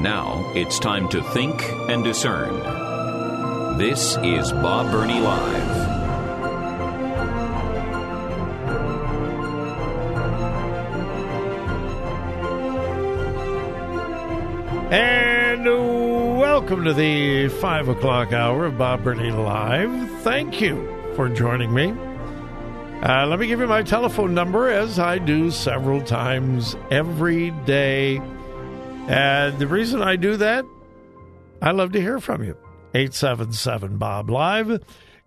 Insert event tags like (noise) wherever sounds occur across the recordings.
Now it's time to think and discern. This is Bob Burney Live. And welcome to the 5 o'clock hour of Bob Burney Live. Thank you for joining me. Uh, let me give you my telephone number as I do several times every day. And the reason I do that, I love to hear from you. 877 Bob Live,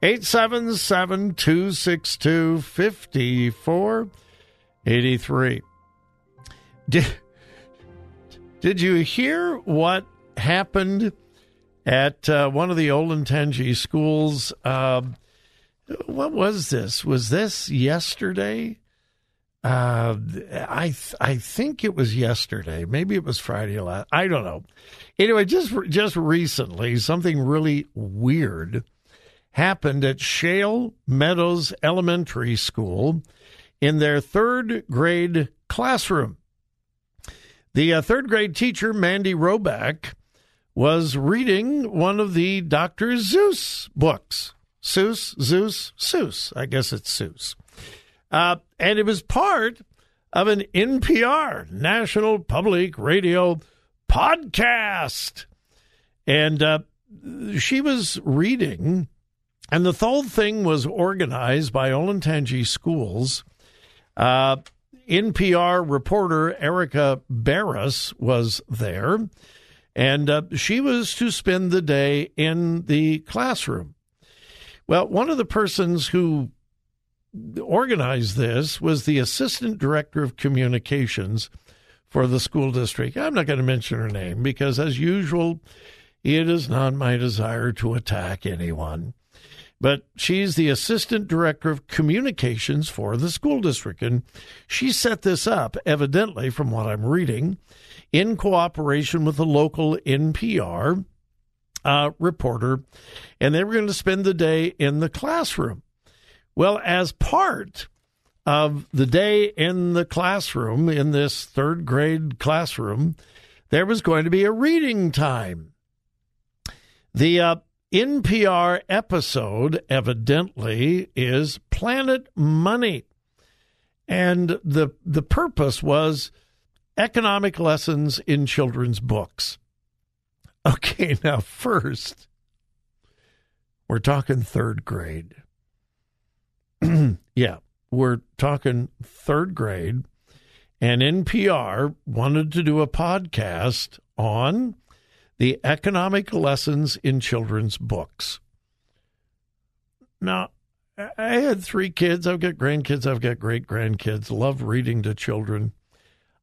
877 262 5483. Did, did you hear what happened at uh, one of the Olentangy schools? Uh, what was this? Was this yesterday? Uh, I th- I think it was yesterday. Maybe it was Friday last. I don't know. Anyway, just just recently, something really weird happened at Shale Meadows Elementary School in their third grade classroom. The uh, third grade teacher, Mandy Roback, was reading one of the Dr. Seuss books. Seuss, Zeus, Seuss. I guess it's Seuss. Uh, and it was part of an NPR, National Public Radio podcast. And uh, she was reading, and the whole thing was organized by Olentangy Schools. Uh, NPR reporter Erika Beras was there, and uh, she was to spend the day in the classroom. Well, one of the persons who organized this was the assistant director of communications for the school district. I'm not going to mention her name because, as usual, it is not my desire to attack anyone. But she's the assistant director of communications for the school district. And she set this up, evidently, from what I'm reading, in cooperation with the local NPR uh, reporter. And they were going to spend the day in the classroom. Well, as part of the day in the classroom, in this third grade classroom, there was going to be a reading time. The uh, NPR episode, evidently, is Planet Money. And the, the purpose was economic lessons in children's books. Okay, (laughs) now, first, we're talking third grade. (clears throat) yeah, we're talking third grade. And NPR wanted to do a podcast on the economic lessons in children's books. Now, I had three kids. I've got grandkids. I've got great grandkids. Love reading to children.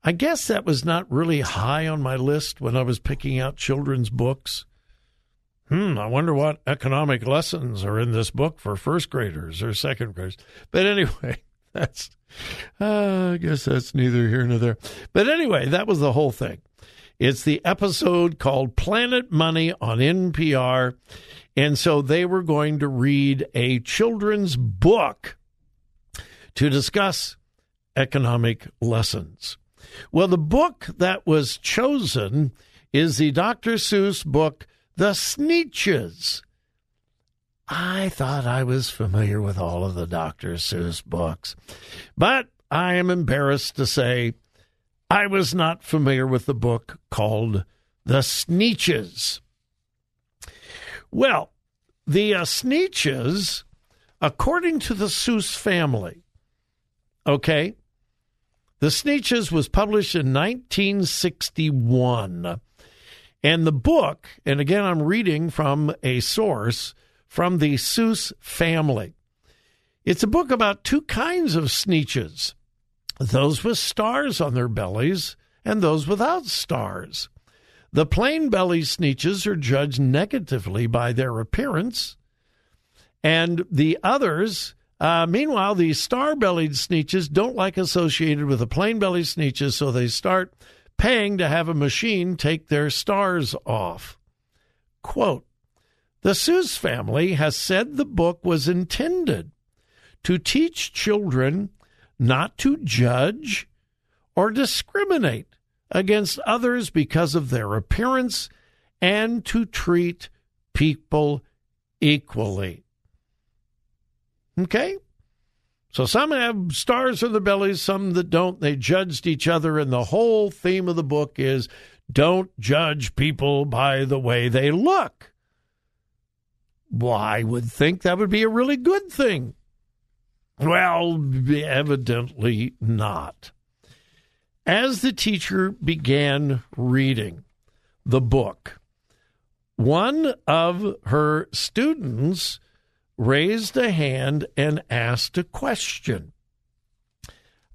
I guess that was not really high on my list when I was picking out children's books. Hmm, I wonder what economic lessons are in this book for first graders or second graders. But anyway, (laughs) that's, uh, I guess that's neither here nor there. But anyway, that was the whole thing. It's the episode called Planet Money on NPR. And so they were going to read a children's book to discuss economic lessons. Well, the book that was chosen is the Dr. Seuss book, The Sneetches. I thought I was familiar with all of the Dr. Seuss books, but I am embarrassed to say I was not familiar with the book called The Sneetches. Well, the uh, Sneetches, according to the Seuss family, okay, the Sneetches was published in 1961. And the book, and again, I'm reading from a source from the Seuss family. It's a book about two kinds of Sneetches those with stars on their bellies and those without stars. The plain belly Sneetches are judged negatively by their appearance, and the others, uh, meanwhile, the star bellied Sneetches don't like associated with the plain belly Sneetches, so they start paying to have a machine take their stars off. Quote The Seuss family has said the book was intended to teach children not to judge or discriminate against others because of their appearance and to treat people equally. Okay? So some have stars in their bellies, some that don't. They judged each other, and the whole theme of the book is don't judge people by the way they look. Well, I would think that would be a really good thing. Well, evidently not. As the teacher began reading the book, one of her students raised a hand and asked a question.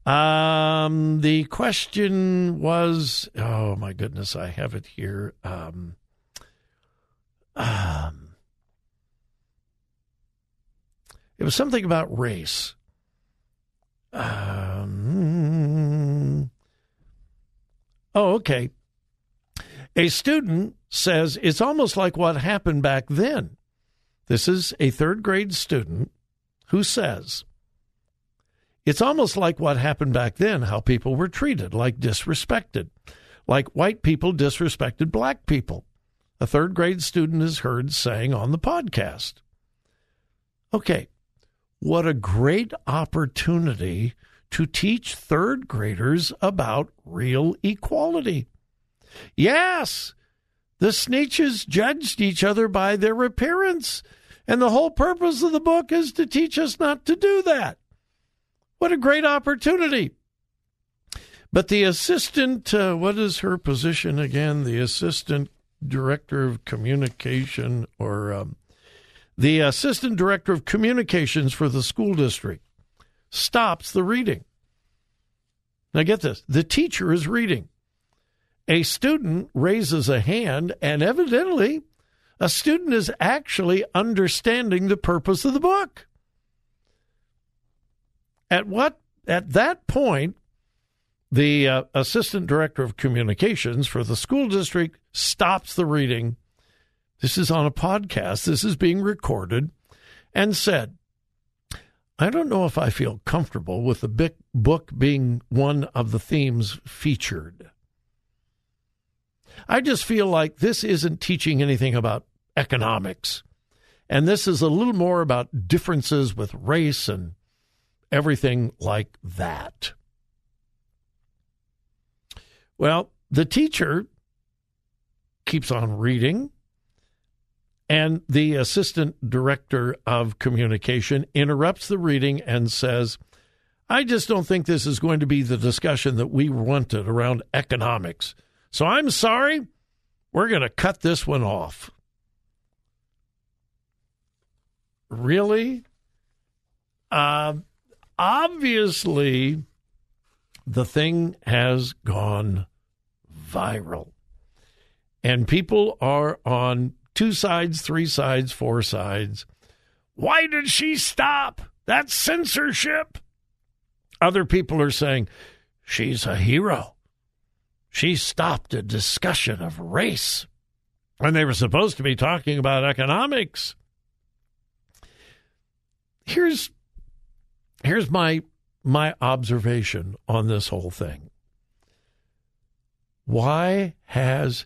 Um, the question was, oh my goodness, I have it here. Um, um, it was something about race. Um, oh, okay. A student says it's almost like what happened back then. This is a third grade student who says, it's almost like what happened back then, how people were treated, like disrespected, like white people disrespected black people. A third grade student is heard saying on the podcast. Okay, what a great opportunity to teach third graders about real equality. Yes, the Sneetches judged each other by their appearance, and the whole purpose of the book is to teach us not to do that. What a great opportunity. But the assistant, uh, what is her position again? The assistant director of communication or um, the assistant director of communications for the school district stops the reading. Now, get this the teacher is reading. A student raises a hand, and evidently, a student is actually understanding the purpose of the book. At what at that point, the uh, assistant director of communications for the school district stops the reading. This is on a podcast. This is being recorded, and said, "I don't know if I feel comfortable with the book being one of the themes featured. I just feel like this isn't teaching anything about economics." And this is a little more about differences with race and everything like that. Well, the teacher keeps on reading, and the assistant director of communication interrupts the reading and says, I just don't think this is going to be the discussion that we wanted around economics. So I'm sorry, we're going to cut this one off. Really? Uh, obviously, the thing has gone viral. And people are on two sides, three sides, four sides. Why did she stop? That's censorship. Other people are saying, she's a hero. She stopped a discussion of race when they were supposed to be talking about economics. Here's here's my my observation on this whole thing. Why has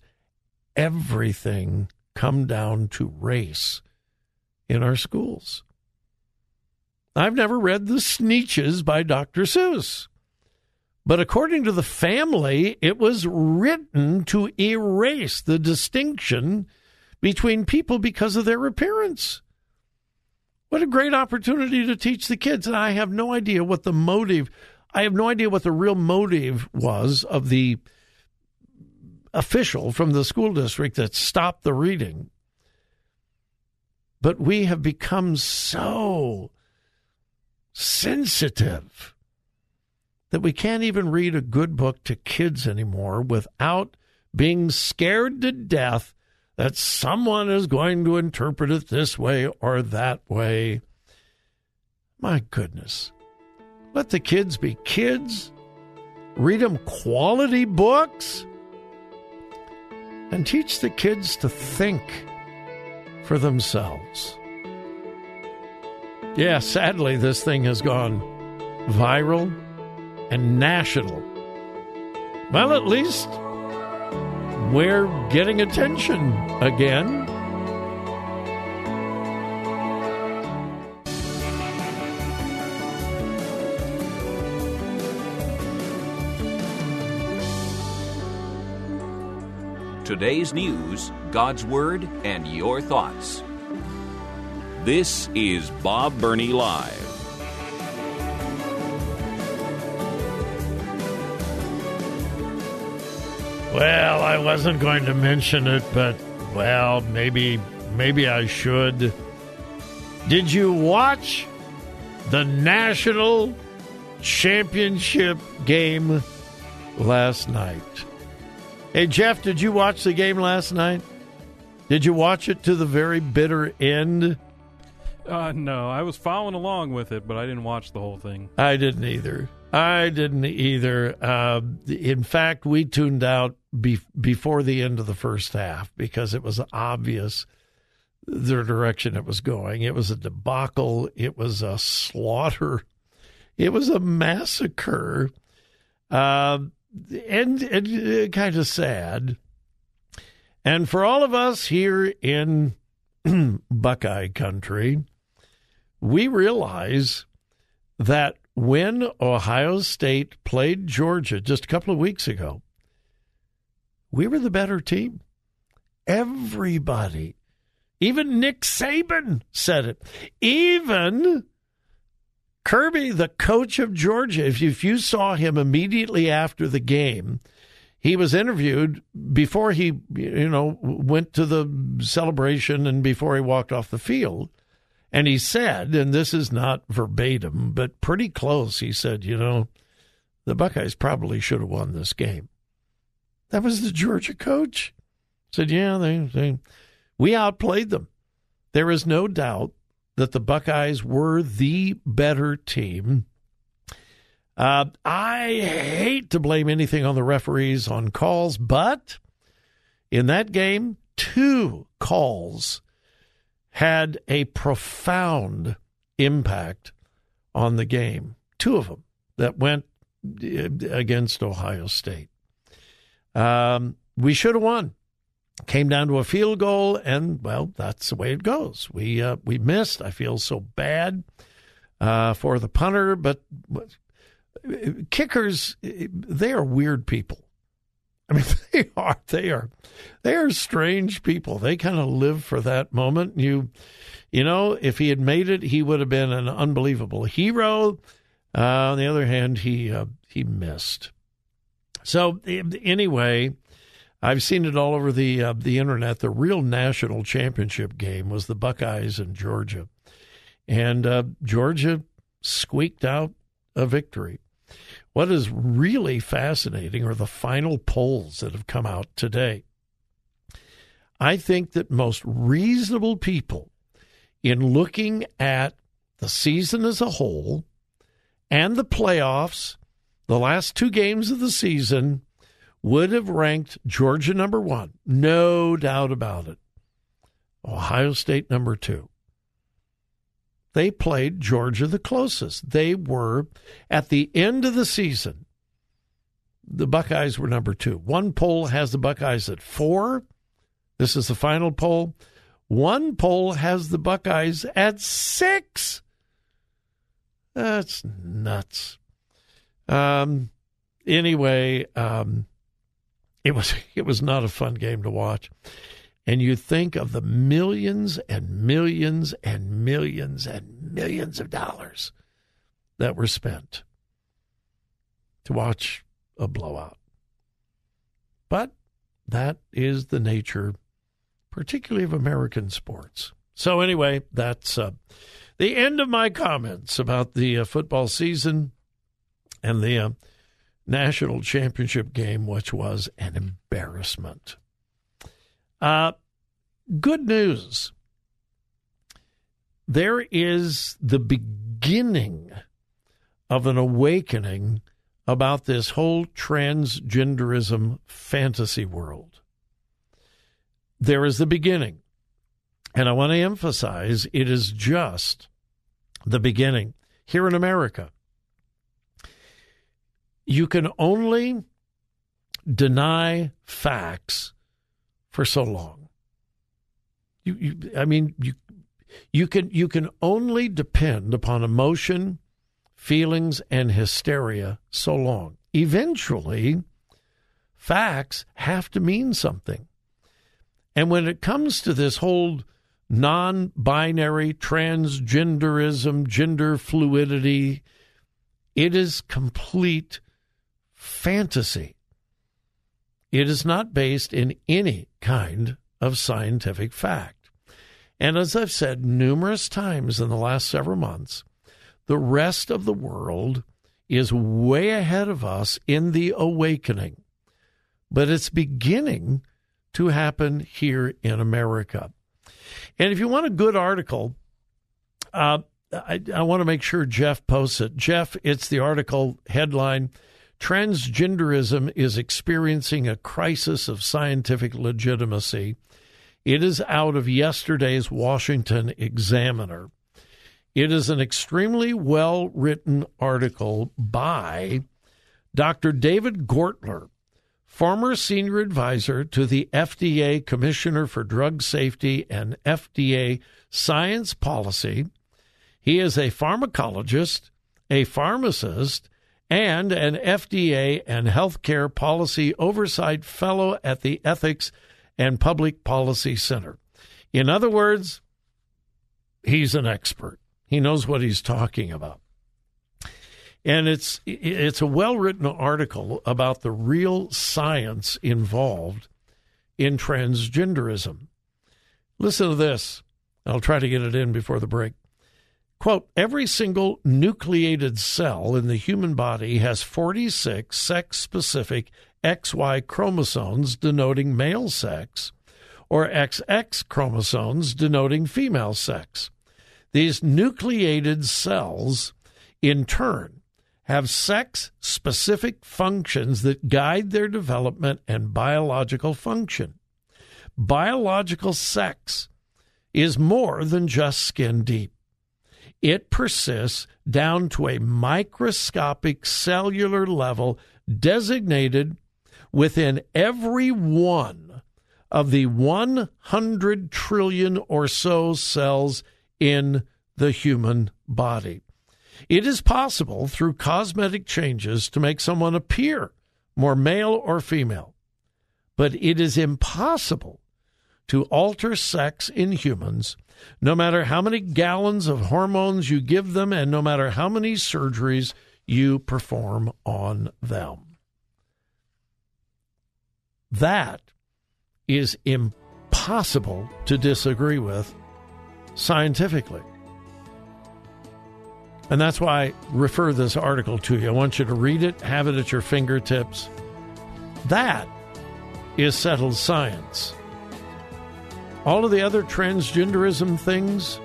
everything come down to race in our schools? I've never read The Sneetches by Dr. Seuss. But according to the family, it was written to erase the distinction between people because of their appearance. What a great opportunity to teach the kids. And I have no idea what the motive, I have no idea what the real motive was of the official from the school district that stopped the reading. But we have become so sensitive that we can't even read a good book to kids anymore without being scared to death that someone is going to interpret it this way or that way. My goodness. Let the kids be kids. Read them quality books. And teach the kids to think for themselves. Yeah, sadly, this thing has gone viral and national. Well, at least we're getting attention again. Today's news, God's Word, and your thoughts. This is Bob Burney Live. Well, I wasn't going to mention it, but well, maybe maybe I should. Did you watch the national championship game last night? Hey Jeff, did you watch the game last night? Did you watch it to the very bitter end? Uh, no, I was following along with it, but I didn't watch the whole thing. I didn't either. I didn't either. Uh, in fact, we tuned out be- before the end of the first half because it was obvious the direction it was going. It was a debacle. It was a slaughter. It was a massacre. Uh, and, and uh, kind of sad. And for all of us here in (clears throat) Buckeye country, we realize that when Ohio State played Georgia just a couple of weeks ago, we were the better team. Everybody, even Nick Saban said it. Even Kirby, the coach of Georgia, if you, if you saw him immediately after the game, he was interviewed before he, you know, went to the celebration and before he walked off the field. And he said, and this is not verbatim, but pretty close, he said, you know, the Buckeyes probably should have won this game. That was the Georgia coach. Said, yeah, they, they we outplayed them. There is no doubt that the Buckeyes were the better team. Uh, I hate to blame anything on the referees on calls, but in that game, two calls had a profound impact on the game. Two of them that went uh, against Ohio State. Um, we should have won. Came down to a field goal, and well, that's the way it goes. We uh, we missed. I feel so bad uh, for the punter, but kickers they are weird people. I mean, (laughs) they are they are they are strange people. They kind of live for that moment. You you know, if he had made it, he would have been an unbelievable hero. Uh, on the other hand, he uh, he missed. So anyway, I've seen it all over the uh, the internet. The real national championship game was the Buckeyes and Georgia, and uh, Georgia squeaked out a victory. What is really fascinating are the final polls that have come out today. I think that most reasonable people, in looking at the season as a whole and the playoffs the last two games of the season would have ranked Georgia number one, no doubt about it. Ohio State number two. They played Georgia the closest. They were, at the end of the season, the Buckeyes were number two. One poll has the Buckeyes at four. This is the final poll. One poll has the Buckeyes at six. That's nuts. Um, anyway, um, it was (laughs) it was not a fun game to watch. And you think of the millions and millions and millions and millions of dollars that were spent to watch a blowout. But that is the nature, particularly of American sports. So, anyway, that's uh, the end of my comments about the uh, football season. and the uh, national championship game, which was an embarrassment. Uh, good news. There is the beginning of an awakening about this whole transgenderism fantasy world. There is the beginning. And I want to emphasize it is just the beginning here in America. You can only deny facts for so long. You, you, I mean, you, you can you can only depend upon emotion, feelings, and hysteria so long. Eventually, facts have to mean something. And when it comes to this whole non binary, transgenderism, gender fluidity. It is complete fantasy. It is not based in any kind of scientific fact. And as I've said numerous times in the last several months, the rest of the world is way ahead of us in the awakening. But it's beginning to happen here in America. And if you want a good article, uh, I, I want to make sure Jeff posts it. Jeff, it's the article headline Transgenderism is experiencing a crisis of scientific legitimacy. It is out of yesterday's Washington Examiner. It is an extremely well written article by Dr. David Gortler, former senior advisor to the FDA Commissioner for Drug Safety and FDA Science Policy. He is a pharmacologist, a pharmacist, and an FDA and Healthcare Policy Oversight Fellow at the Ethics and Public Policy Center. In other words, he's an expert. He knows what he's talking about and it's it's a well written article about the real science involved in transgenderism. Listen to this. I'll try to get it in before the break. Quote Every single nucleated cell in the human body has 46 sex specific XY chromosomes denoting male sex, or XX chromosomes denoting female sex. These nucleated cells, in turn, have sex specific functions that guide their development and biological function. Biological sex is more than just skin deep. It persists down to a microscopic cellular level designated within every one of the 100 trillion or so cells in the human body. It is possible through cosmetic changes to make someone appear more male or female, but it is impossible to alter sex in humans, no matter how many gallons of hormones you give them and no matter how many surgeries you perform on them. That is impossible to disagree with scientifically. And that's why I refer this article to you. I want you to read it, have it at your fingertips. That is settled science. All of the other transgenderism things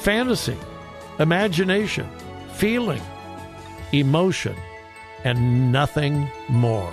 fantasy, imagination, feeling, emotion, and nothing more.